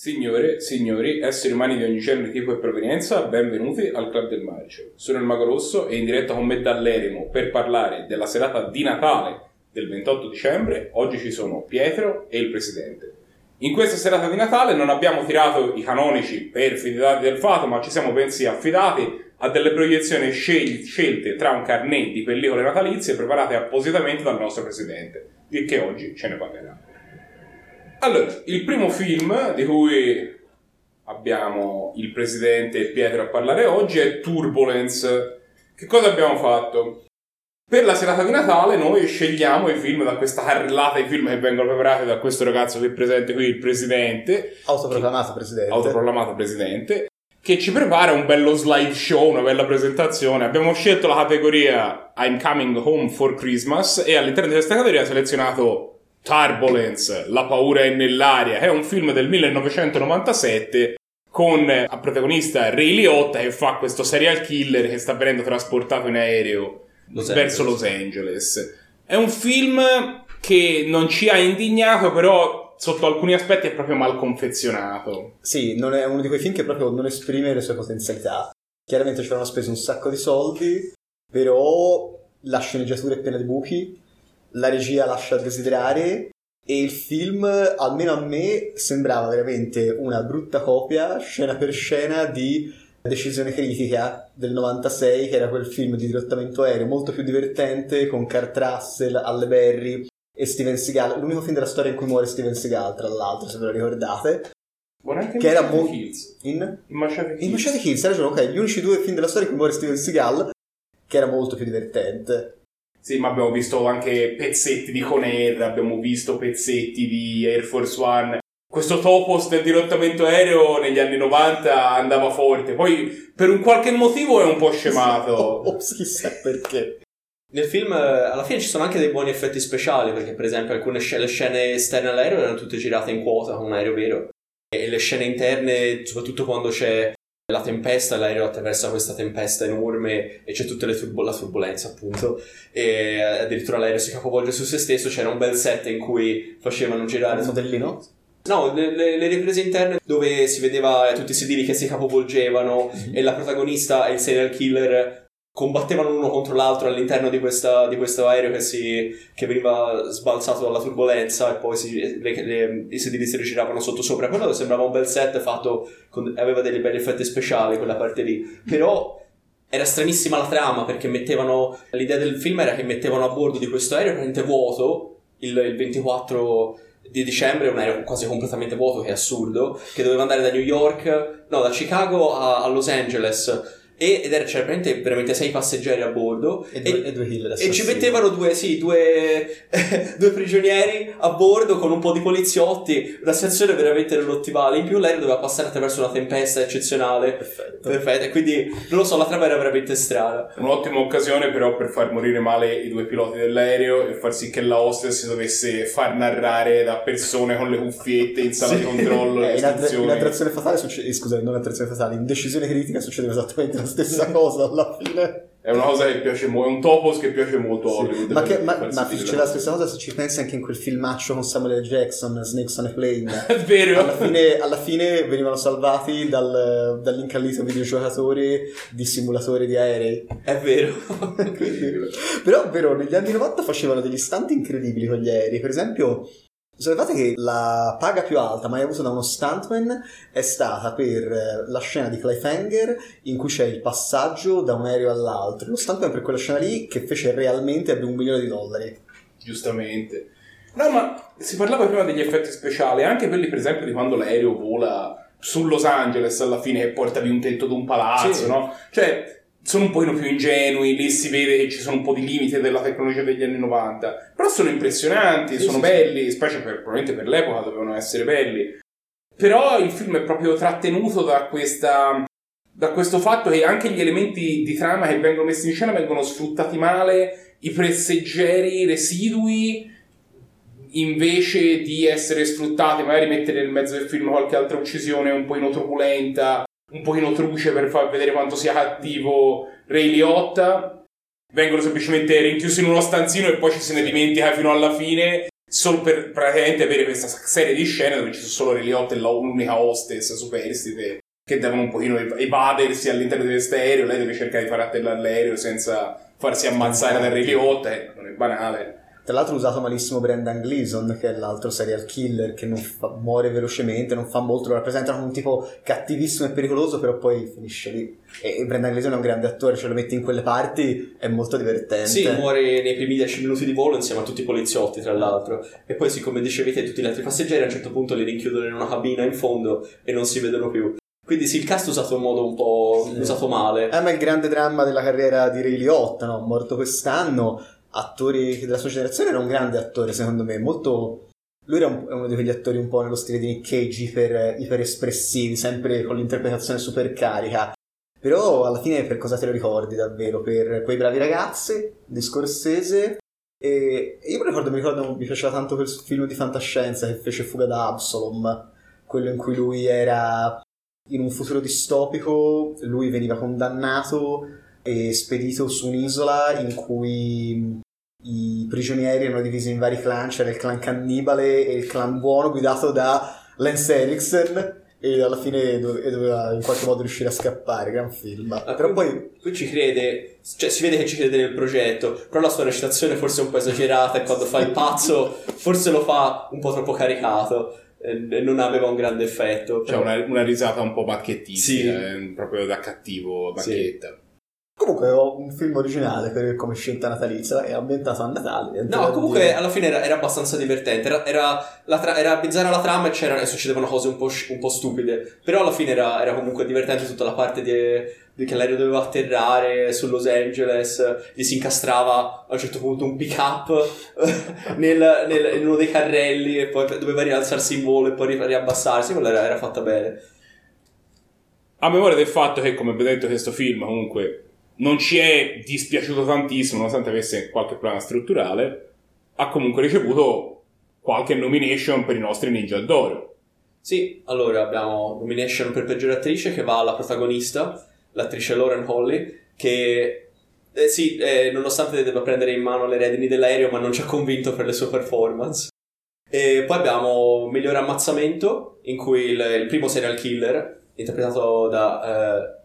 Signore, signori, esseri umani di ogni genere, tipo e provenienza, benvenuti al Club del Marcio. Sono il Mago Rosso e in diretta con me dall'Eremo per parlare della serata di Natale del 28 dicembre. Oggi ci sono Pietro e il Presidente. In questa serata di Natale non abbiamo tirato i canonici per fidati del fato, ma ci siamo bensì affidati a delle proiezioni scel- scelte tra un carnet di pellicole natalizie preparate appositamente dal nostro Presidente, di che oggi ce ne parlerà. Allora, il primo film di cui abbiamo il presidente Pietro a parlare oggi è Turbulence. Che cosa abbiamo fatto? Per la serata di Natale noi scegliamo i film da questa carrellata di film che vengono preparati da questo ragazzo che è presente qui, il presidente. Autoproclamato presidente. Autoproclamato presidente. Che ci prepara un bello slideshow, una bella presentazione. Abbiamo scelto la categoria I'm Coming Home for Christmas e all'interno di questa categoria ha selezionato Turbulence, La paura è nell'aria, è un film del 1997 con a protagonista Ray Liotta che fa questo serial killer che sta venendo trasportato in aereo Los verso Angeles. Los Angeles. È un film che non ci ha indignato, però sotto alcuni aspetti è proprio mal confezionato. Sì, non è uno di quei film che proprio non esprime le sue potenzialità. Chiaramente ci hanno speso un sacco di soldi, però la sceneggiatura è piena di buchi, la regia lascia desiderare e il film, almeno a me, sembrava veramente una brutta copia, scena per scena, di Decisione critica del 96, che era quel film di dirottamento aereo molto più divertente, con Kurt Russell, Halle Berry e Steven Seagal. L'unico film della storia in cui muore Steven Seagal, tra l'altro, se ve lo ricordate. Buon anche Che era Machete mo- Kills. In? In Machete Kills. In Machete Kills, hai ragione, ok, gli unici due film della storia in cui muore Steven Seagal, che era molto più divertente. Sì, ma abbiamo visto anche pezzetti di Conair, abbiamo visto pezzetti di Air Force One. Questo topos del dirottamento aereo negli anni 90 andava forte, poi per un qualche motivo è un po' scemato. Ops, chissà perché. Nel film, eh, alla fine ci sono anche dei buoni effetti speciali, perché per esempio alcune scene, le scene esterne all'aereo erano tutte girate in quota con un aereo vero. E le scene interne, soprattutto quando c'è la tempesta, l'aereo attraversa questa tempesta enorme e c'è tutta turbo- la turbolenza, appunto. E addirittura l'aereo si capovolge su se stesso. C'era un bel set in cui facevano girare Un modellino? No, le, le- le riprese interne dove si vedeva tutti i sedili che si capovolgevano e la protagonista e il serial killer combattevano l'uno contro l'altro all'interno di, questa- di questo aereo che, si, che veniva sbalzato dalla turbolenza e poi si- le- le- i sedili si rigiravano sotto sopra. Quello sembrava un bel set fatto, con- aveva dei belli effetti speciali quella parte lì. Però era stranissima la trama perché mettevano, l'idea del film era che mettevano a bordo di questo aereo praticamente vuoto il, il 24 di dicembre un aereo quasi completamente vuoto, che è assurdo, che doveva andare da New York, no, da Chicago a, a Los Angeles. E, ed era c'era veramente, veramente sei passeggeri a bordo. E due, e due killer e ci mettevano due, sì, due, due prigionieri a bordo con un po' di poliziotti, una situazione veramente nell'ottimale. In più l'aereo doveva passare attraverso una tempesta eccezionale. Perfetto. Perfetto, e quindi non lo so, la trama era veramente strana. Un'ottima occasione però per far morire male i due piloti dell'aereo e far sì che la hostess si dovesse far narrare da persone con le cuffiette in sala di controllo Eh, in, attra- istruzioni. in attrazione fatale succede, scusate, non attrazione fatale, in decisione critica succede esattamente la stessa cosa alla fine. È una cosa che piace molto, è un topos che piace molto a Sì. Hollywood. Ma, che, ma, ma c'è la stessa cosa se ci pensi anche in quel filmaccio con Samuel L. Jackson, Snakes on a Plane. È vero. Alla fine, alla fine venivano salvati dal, dall'incallito videogiocatore di simulatori di aerei. È vero. Quindi- Però, vero, negli anni 90 facevano degli istanti incredibili con gli aerei. Per esempio, sapevate che la paga più alta mai avuta da uno stuntman è stata per eh, la scena di Cliffhanger in cui c'è il passaggio da un aereo all'altro. Lo stuntman per quella scena lì che fece realmente ebbe un milione di dollari. Giustamente. No, ma si parlava prima degli effetti speciali, anche quelli per esempio di quando l'aereo vola su Los Angeles alla fine che porta via un tetto di un palazzo, Sì. no? Cioè, sono un pochino più ingenui, lì si vede che ci sono un po' di limite della tecnologia degli anni 90, però sono impressionanti, Sì, sono sì, belli, specie per, probabilmente per l'epoca dovevano essere belli. Però il film è proprio trattenuto da questa da questo fatto che anche gli elementi di trama che vengono messi in scena vengono sfruttati male, i presseggeri residui invece di essere sfruttati, magari mettere nel mezzo del film qualche altra uccisione un pochino truculenta, un pochino truce per far vedere quanto sia cattivo Ray Liotta, vengono semplicemente rinchiusi in uno stanzino e poi ci se ne dimentica fino alla fine solo per praticamente avere questa serie di scene dove ci sono solo Ray Liotta e l'unica hostess superstite che devono un pochino ev- evadersi all'interno di questo aereo, lei deve cercare di far atterrare l'aereo senza farsi ammazzare da Ray Liotta, eh, non è banale. Tra l'altro ha usato malissimo Brendan Gleeson, che è l'altro serial killer che non fa- muore velocemente, non fa molto, lo rappresentano come un tipo cattivissimo e pericoloso, però poi finisce lì. E, e Brendan Gleeson è un grande attore, ce lo metti in quelle parti, è molto divertente. Sì, muore nei primi 10 minuti di volo insieme a tutti i poliziotti, tra l'altro. E poi, siccome dicevi te, tutti gli altri passeggeri a un certo punto li rinchiudono in una cabina in fondo e non si vedono più. Quindi sì, il cast è usato in modo un po' Sì. usato male. Eh, ma il grande dramma della carriera di Ray Liotta, no? morto quest'anno, attori della sua generazione era un grande attore secondo me, molto... Lui era un- uno di quegli attori un po' nello stile di Nick Cage, iper, iper espressivi, sempre con l'interpretazione super carica. Però alla fine per cosa te lo ricordi davvero? Per quei bravi ragazzi di Scorsese? E io mi ricordo, mi ricordo, mi piaceva tanto quel film di fantascienza che fece Fuga da Absalom, quello in cui lui era in un futuro distopico, lui veniva condannato e spedito su un'isola in cui i prigionieri erano divisi in vari clan, c'era il clan cannibale e il clan buono guidato da Lance Eriksen e alla fine do- e doveva in qualche modo riuscire a scappare, gran film. Ah, Però poi Qui ci crede, cioè si vede che ci crede nel progetto, però la sua recitazione forse è un po' esagerata e quando fa il pazzo forse lo fa un po' troppo caricato e non aveva un grande effetto. C'è una, una risata un po' bacchettistica, Sì. eh, proprio da cattivo Sì. Comunque ho un film originale per, come scelta natalizia, è ambientato a Natale. No, comunque dire. alla fine era, era abbastanza divertente. Era, era, la tra- era bizzarra la trama e, c'era- e succedevano cose un po', un po' stupide. Però alla fine era, era comunque divertente tutta la parte di, di che l'aereo doveva atterrare su Los Angeles. Gli si incastrava a un certo punto un pick up nel, nel- in uno dei carrelli e poi doveva rialzarsi in volo e poi ri- riabbassarsi. Quella era, era fatta bene. A memoria del fatto che, come abbiamo detto, questo film comunque non ci è dispiaciuto tantissimo, nonostante avesse qualche problema strutturale, ha comunque ricevuto qualche nomination per i nostri Ninja d'Oro. Sì, allora abbiamo nomination per peggiore attrice che va alla protagonista, l'attrice Lauren Holly, che eh, sì, eh, nonostante debba prendere in mano le redini dell'aereo, ma non ci ha convinto per le sue performance. E poi abbiamo migliore ammazzamento, in cui il, il primo serial killer, interpretato da eh,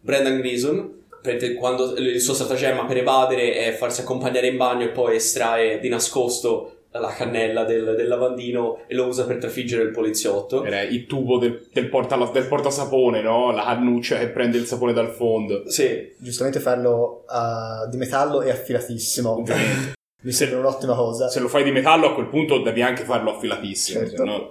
Brendan Gleeson, prende- quando il suo stratagemma per evadere è farsi accompagnare in bagno e poi estrae di nascosto la cannella del, del lavandino e lo usa per trafiggere il poliziotto. Era il tubo del, del, porta, del portasapone, no? La cannuccia che prende il sapone dal fondo. Sì, Giustamente farlo ah, di metallo è affilatissimo. Ovviamente. Mi sembra un'ottima cosa. Se lo fai di metallo a quel punto devi anche farlo affilatissimo, Certo. no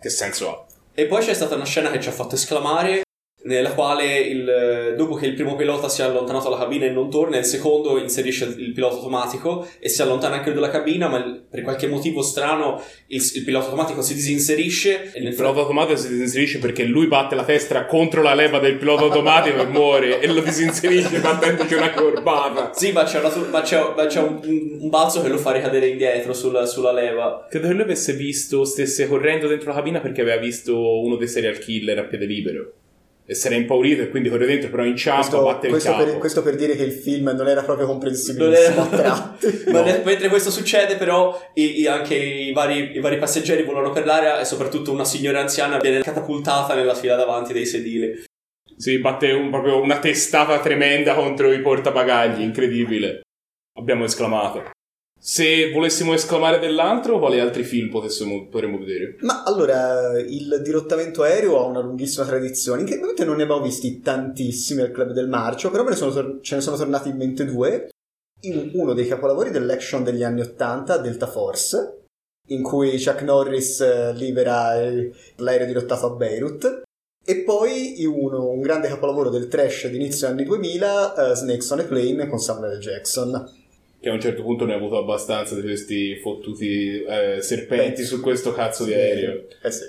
che senso ha? E poi c'è stata una scena che ci ha fatto esclamare, nella quale il- dopo che il primo pilota si è allontanato dalla cabina e non torna, il secondo inserisce il, il pilota automatico e si allontana anche lui dalla cabina, ma il- per qualche motivo strano il, il pilota automatico si disinserisce e Il pilota automatico si disinserisce perché lui batte la testa contro la leva del pilota automatico e muore e lo disinserisce battendoci una corbata. Sì, ma c'è, una ma c'è- ma c'è un, un balzo che lo fa ricadere indietro sulla, sulla leva. Credo che lui avesse visto, stesse correndo dentro la cabina perché aveva visto uno dei serial killer a piede libero. E si era impaurito e quindi corre dentro, però inciampa, Questo, batte il questo capo. per, questo per dire che il film non era proprio Non comprensibilissimo era- No. ne- mentre questo succede, però, i- i- anche i vari, i vari passeggeri volano per l'aria e soprattutto una signora anziana viene catapultata nella fila davanti dei sedili. Sì, batte un- proprio una testata tremenda contro i portabagagli, incredibile. Abbiamo esclamato. Se volessimo esclamare dell'altro, quali altri film potessimo, potremmo vedere? Ma allora, il dirottamento aereo ha una lunghissima tradizione. Incredibilmente non ne abbiamo visti tantissimi al Club del Marcio, però tor- ce ne sono tornati in mente due. In uno dei capolavori dell'action degli anni Ottanta, Delta Force, in cui Chuck Norris eh, libera eh, l'aereo dirottato a Beirut. E poi in uno, un grande capolavoro del trash di inizio anni 2000, eh, Snakes on a Plane con Samuel. Jackson. Che a un certo punto ne ha avuto abbastanza di questi fottuti eh, serpenti su questo cazzo di aereo. Eh sì.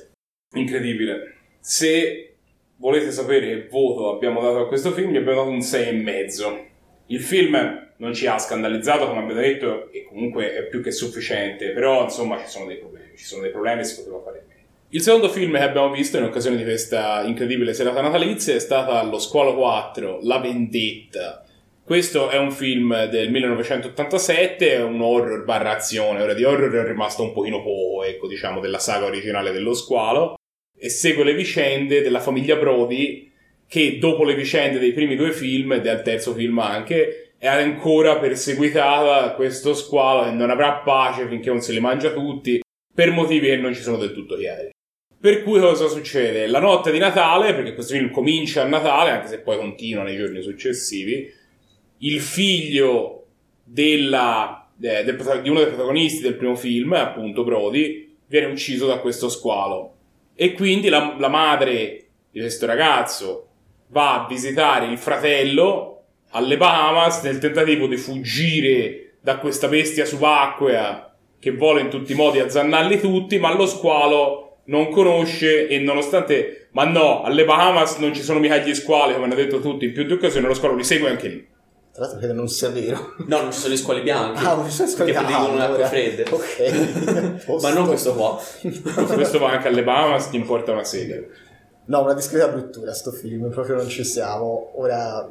Incredibile. Se volete sapere che voto abbiamo dato a questo film, gli abbiamo dato un 6,5. Il film non ci ha scandalizzato, come abbiamo detto, e comunque è più che sufficiente, però insomma ci sono dei problemi, ci sono dei problemi e si poteva fare meglio. Il secondo film che abbiamo visto in occasione di questa incredibile serata natalizia è stata Lo Squalo 4, La Vendetta, Questo è un film del 1987, è un horror barra azione, ora di horror è rimasto un pochino poco, ecco, diciamo, della saga originale dello squalo, e segue le vicende della famiglia Brody, che dopo le vicende dei primi due film, e del terzo film anche, è ancora perseguitata da questo squalo e non avrà pace finché non se li mangia tutti, per motivi che non ci sono del tutto chiari. Per cui cosa succede? La notte di Natale, perché questo film comincia a Natale, anche se poi continua nei giorni successivi, il figlio della, eh, del, di uno dei protagonisti del primo film, appunto Brody, viene ucciso da questo squalo. E quindi la, la madre di questo ragazzo va a visitare il fratello alle Bahamas nel tentativo di fuggire da questa bestia subacquea che vuole in tutti i modi azzannarli tutti, ma lo squalo non conosce e nonostante... Ma no, alle Bahamas non ci sono mica gli squali, come hanno detto tutti, in più di occasioni lo squalo li segue anche lì. Tra l'altro credo non sia vero. No, non ci sono gli squali bianchi. Ah, non ci sono gli squali Che prediligono le acque fredde. Ok. Ma non questo qua. Questo va anche alle Bahamas, ti importa una sega. No, una discreta bruttura sto film, proprio non ci siamo. Ora,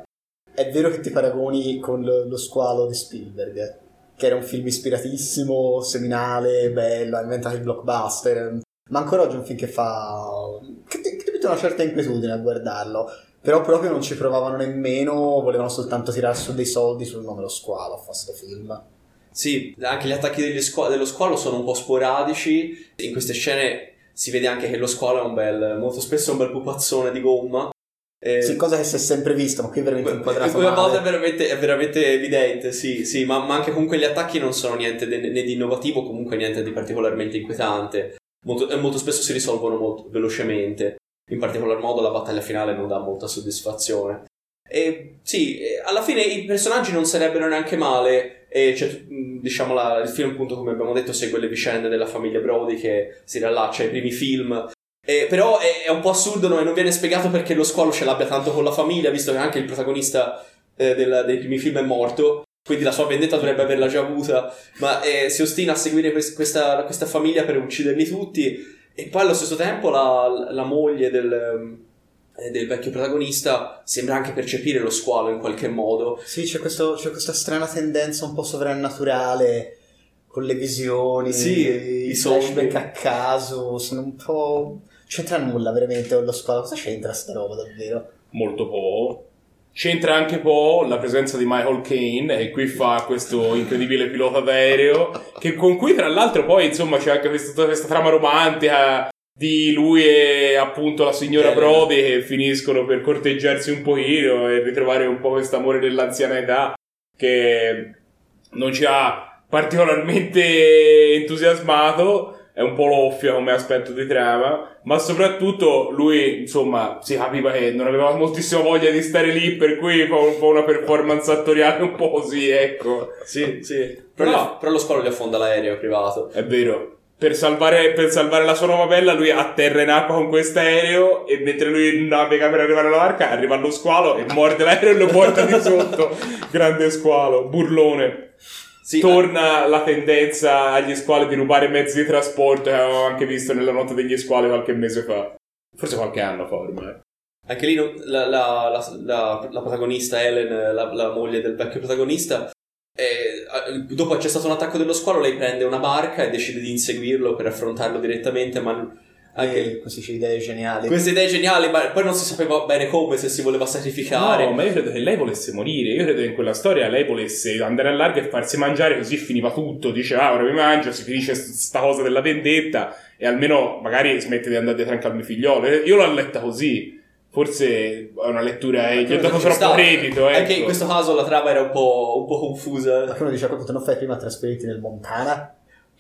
è vero che ti paragoni con lo lo squalo di Spielberg, che era un film ispiratissimo, seminale, bello, ha inventato il blockbuster, ma ancora oggi è un film che fa... che ti, che ti mette una certa inquietudine a guardarlo. Però proprio non ci provavano nemmeno, volevano soltanto tirare su dei soldi sul nome lo squalo a fare sto film. Sì, anche gli attacchi squa- dello squalo sono un po' sporadici. In queste scene si vede anche che lo squalo è un bel, molto spesso un bel pupazzone di gomma. Eh, Sì, cosa che si è sempre visto, ma qui è veramente inquadrato Quella volta è veramente, è veramente evidente, sì, sì, ma, ma anche comunque gli attacchi non sono niente de- né di innovativo, comunque niente di particolarmente inquietante. Molto, molto spesso si risolvono molto velocemente. In particolar modo la battaglia finale non dà molta soddisfazione. E sì, alla fine i personaggi non sarebbero neanche male. E mh, diciamo, la- il film, appunto, come abbiamo detto, segue le vicende della famiglia Brody che si riallaccia ai primi film. Eh, però è, è un po' assurdo no? e non viene spiegato perché lo squalo ce l'abbia tanto con la famiglia, visto che anche il protagonista eh, del- dei primi film è morto. Quindi la sua vendetta dovrebbe averla già avuta. Ma eh, si ostina a seguire quest- questa, questa famiglia per ucciderli tutti. E poi allo stesso tempo la, la moglie del, eh, del vecchio protagonista sembra anche percepire lo squalo in qualche modo. Sì, c'è, questo- c'è questa strana tendenza un po' sovrannaturale con le visioni, Sì, i i flashback sogni. a caso, sono un po'... c'entra nulla veramente con lo squalo, cosa c'entra sta roba davvero? molto poco. C'entra anche po' la presenza di Michael Caine, che qui fa questo incredibile pilota d'aereo, che con cui tra l'altro poi insomma c'è anche questa, tutta questa trama romantica di lui e appunto la signora Elena. Brody che finiscono per corteggiarsi un pochino e ritrovare un po' questo amore dell'anziana età che non ci ha particolarmente entusiasmato è un po' loffia come aspetto di trama, ma soprattutto lui, insomma, si capiva che non aveva moltissima voglia di stare lì, per cui fa un po' una performance attoriale un po' così, ecco. Sì, sì. Però, No. però lo squalo gli affonda l'aereo privato. È vero. Per salvare, per salvare la sua nuova bella, lui atterra in acqua con quest'aereo e mentre lui navega per arrivare alla barca, arriva lo squalo e morde l'aereo e lo porta di sotto. Grande squalo, burlone. Sì, Torna la tendenza agli squali di rubare mezzi di trasporto che avevamo anche visto nella notte degli squali qualche mese fa. Forse qualche anno fa ormai. Anche lì la, la- la- la- protagonista Helen, la, moglie del vecchio protagonista, eh, dopo c'è stato un attacco dello squalo, lei prende una barca e decide di inseguirlo per affrontarlo direttamente, ma anche Eh, così c'è idee geniali. queste idee geniali, ma poi non si sapeva bene come, se si voleva sacrificare. No, ma io credo che lei volesse morire. Io credo che in quella storia lei volesse andare a largo e farsi mangiare, così finiva tutto. Dice, ah, ora mi mangio, si finisce st- sta cosa della vendetta e almeno magari smette di andare dietro anche al mio figliolo. Io l'ho letta così. Forse è una lettura, eh, gli ho dato troppo sta. credito. Anche Ecco. in questo caso la trama era un po', un po' confusa. Qualcuno dice proprio, non fai prima a trasferirti nel Montana?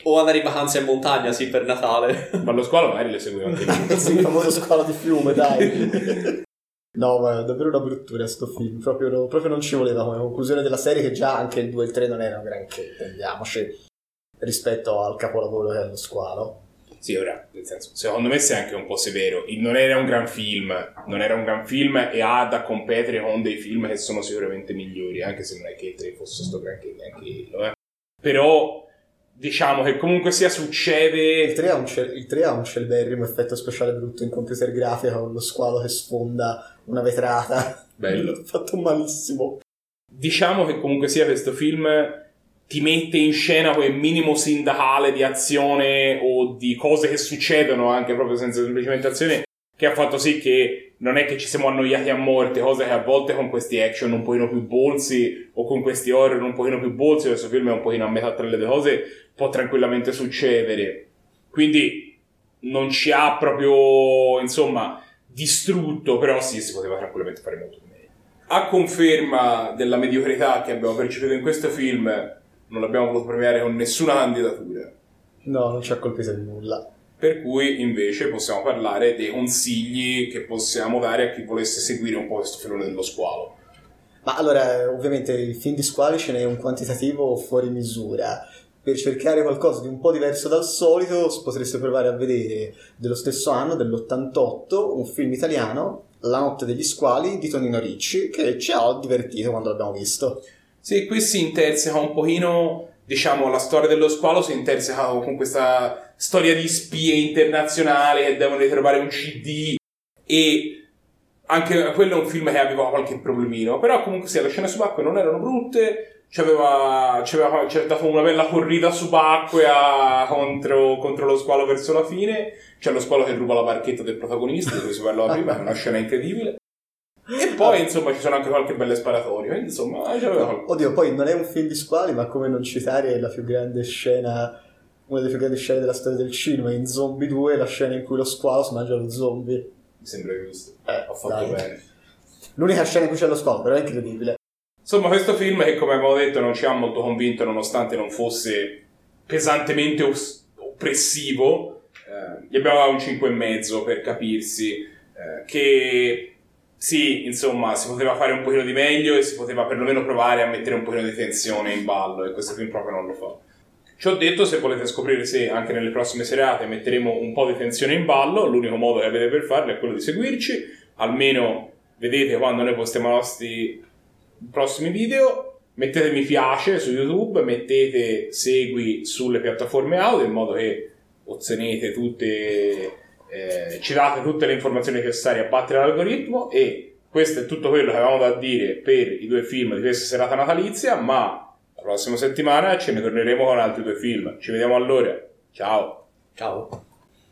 O andare in vacanza in montagna, sì, per Natale. Ma lo squalo magari le seguiva anche lì. sì, il famoso squalo di fiume, dai. No, ma è davvero una bruttura sto film, proprio, proprio non ci voleva come conclusione della serie che già anche il 2 e il 3 non erano granché, intendiamoci, rispetto al capolavoro che è lo squalo. Sì, ora, nel senso, secondo me sei anche un po' severo. Il- non era un gran film, non era un gran film e ha da competere con dei film che sono sicuramente migliori, anche se non è che il 3 fosse sto granché neanche quello, eh. Però, diciamo che comunque sia Il succede... 3 ha un, cel- il 3 ha un celeberrimo effetto speciale brutto in computer grafica con lo squalo che sfonda una vetrata. Bello. Fatto malissimo. diciamo che comunque sia questo film ti mette in scena quel minimo sindacale di azione o di cose che succedono anche proprio senza semplicemente azione che ha fatto sì che non è che ci siamo annoiati a morte, cosa che a volte con questi action un pochino più bolsi o con questi horror un pochino più bolsi, questo film è un pochino a metà tra le due cose, può tranquillamente succedere. Quindi non ci ha proprio, insomma, distrutto, però sì, si poteva tranquillamente fare molto meglio. A conferma della mediocrità che abbiamo percepito in questo film, non l'abbiamo voluto premiare con nessuna candidatura. No, non ci ha colpito di nulla. Per cui invece possiamo parlare dei consigli che possiamo dare a chi volesse seguire un po' questo filone dello squalo. Ma allora, ovviamente il film di squali ce n'è un quantitativo fuori misura. Per cercare qualcosa di un po' diverso dal solito, potreste provare a vedere dello stesso anno, dell'88, un film italiano, La notte degli squali di Tonino Ricci, che ci ha divertito quando l'abbiamo visto. Sì, qui si interseca un pochino, diciamo, la storia dello squalo si interseca con questa storia di spie internazionali che devono ritrovare un CD e anche quello è un film che aveva qualche problemino, però comunque sì, le scene subacquee non erano brutte, ci aveva, ci aveva, ci aveva dato una bella corrida subacquea contro, contro lo squalo verso la fine, c'è lo squalo che ruba la barchetta del protagonista, di cui si parlava prima, è una scena incredibile. E poi, insomma, ci sono anche qualche belle sparatorie. Insomma, c'aveva. Oddio, poi non è un film di squali, ma come non citare la più grande scena, una delle più grandi scene della storia del cinema, in Zombie 2, la scena in cui lo squalo si mangia lo zombie. Mi sembra giusto. Eh, Ho fatto dai. bene. L'unica scena in cui c'è lo squalo, però è incredibile. Insomma, questo film che, come abbiamo detto, non ci ha molto convinto, nonostante non fosse pesantemente os- oppressivo. Eh, gli abbiamo dato un 5,5 per capirsi. eh, che sì, insomma, si poteva fare un pochino di meglio e si poteva perlomeno provare a mettere un pochino di tensione in ballo. E questo film proprio non lo fa. Ci ho detto, se volete scoprire se anche nelle prossime serate metteremo un po' di tensione in ballo, l'unico modo che avete per farlo è quello di seguirci, almeno vedete quando noi postiamo i nostri prossimi video, mettete mi piace su YouTube, mettete segui sulle piattaforme audio in modo che ottenete tutte, eh, ci date tutte le informazioni necessarie a battere l'algoritmo e questo è tutto quello che avevamo da dire per i due film di questa serata natalizia, ma la prossima settimana ce ne torneremo con altri due film. Ci vediamo allora. Ciao. Ciao.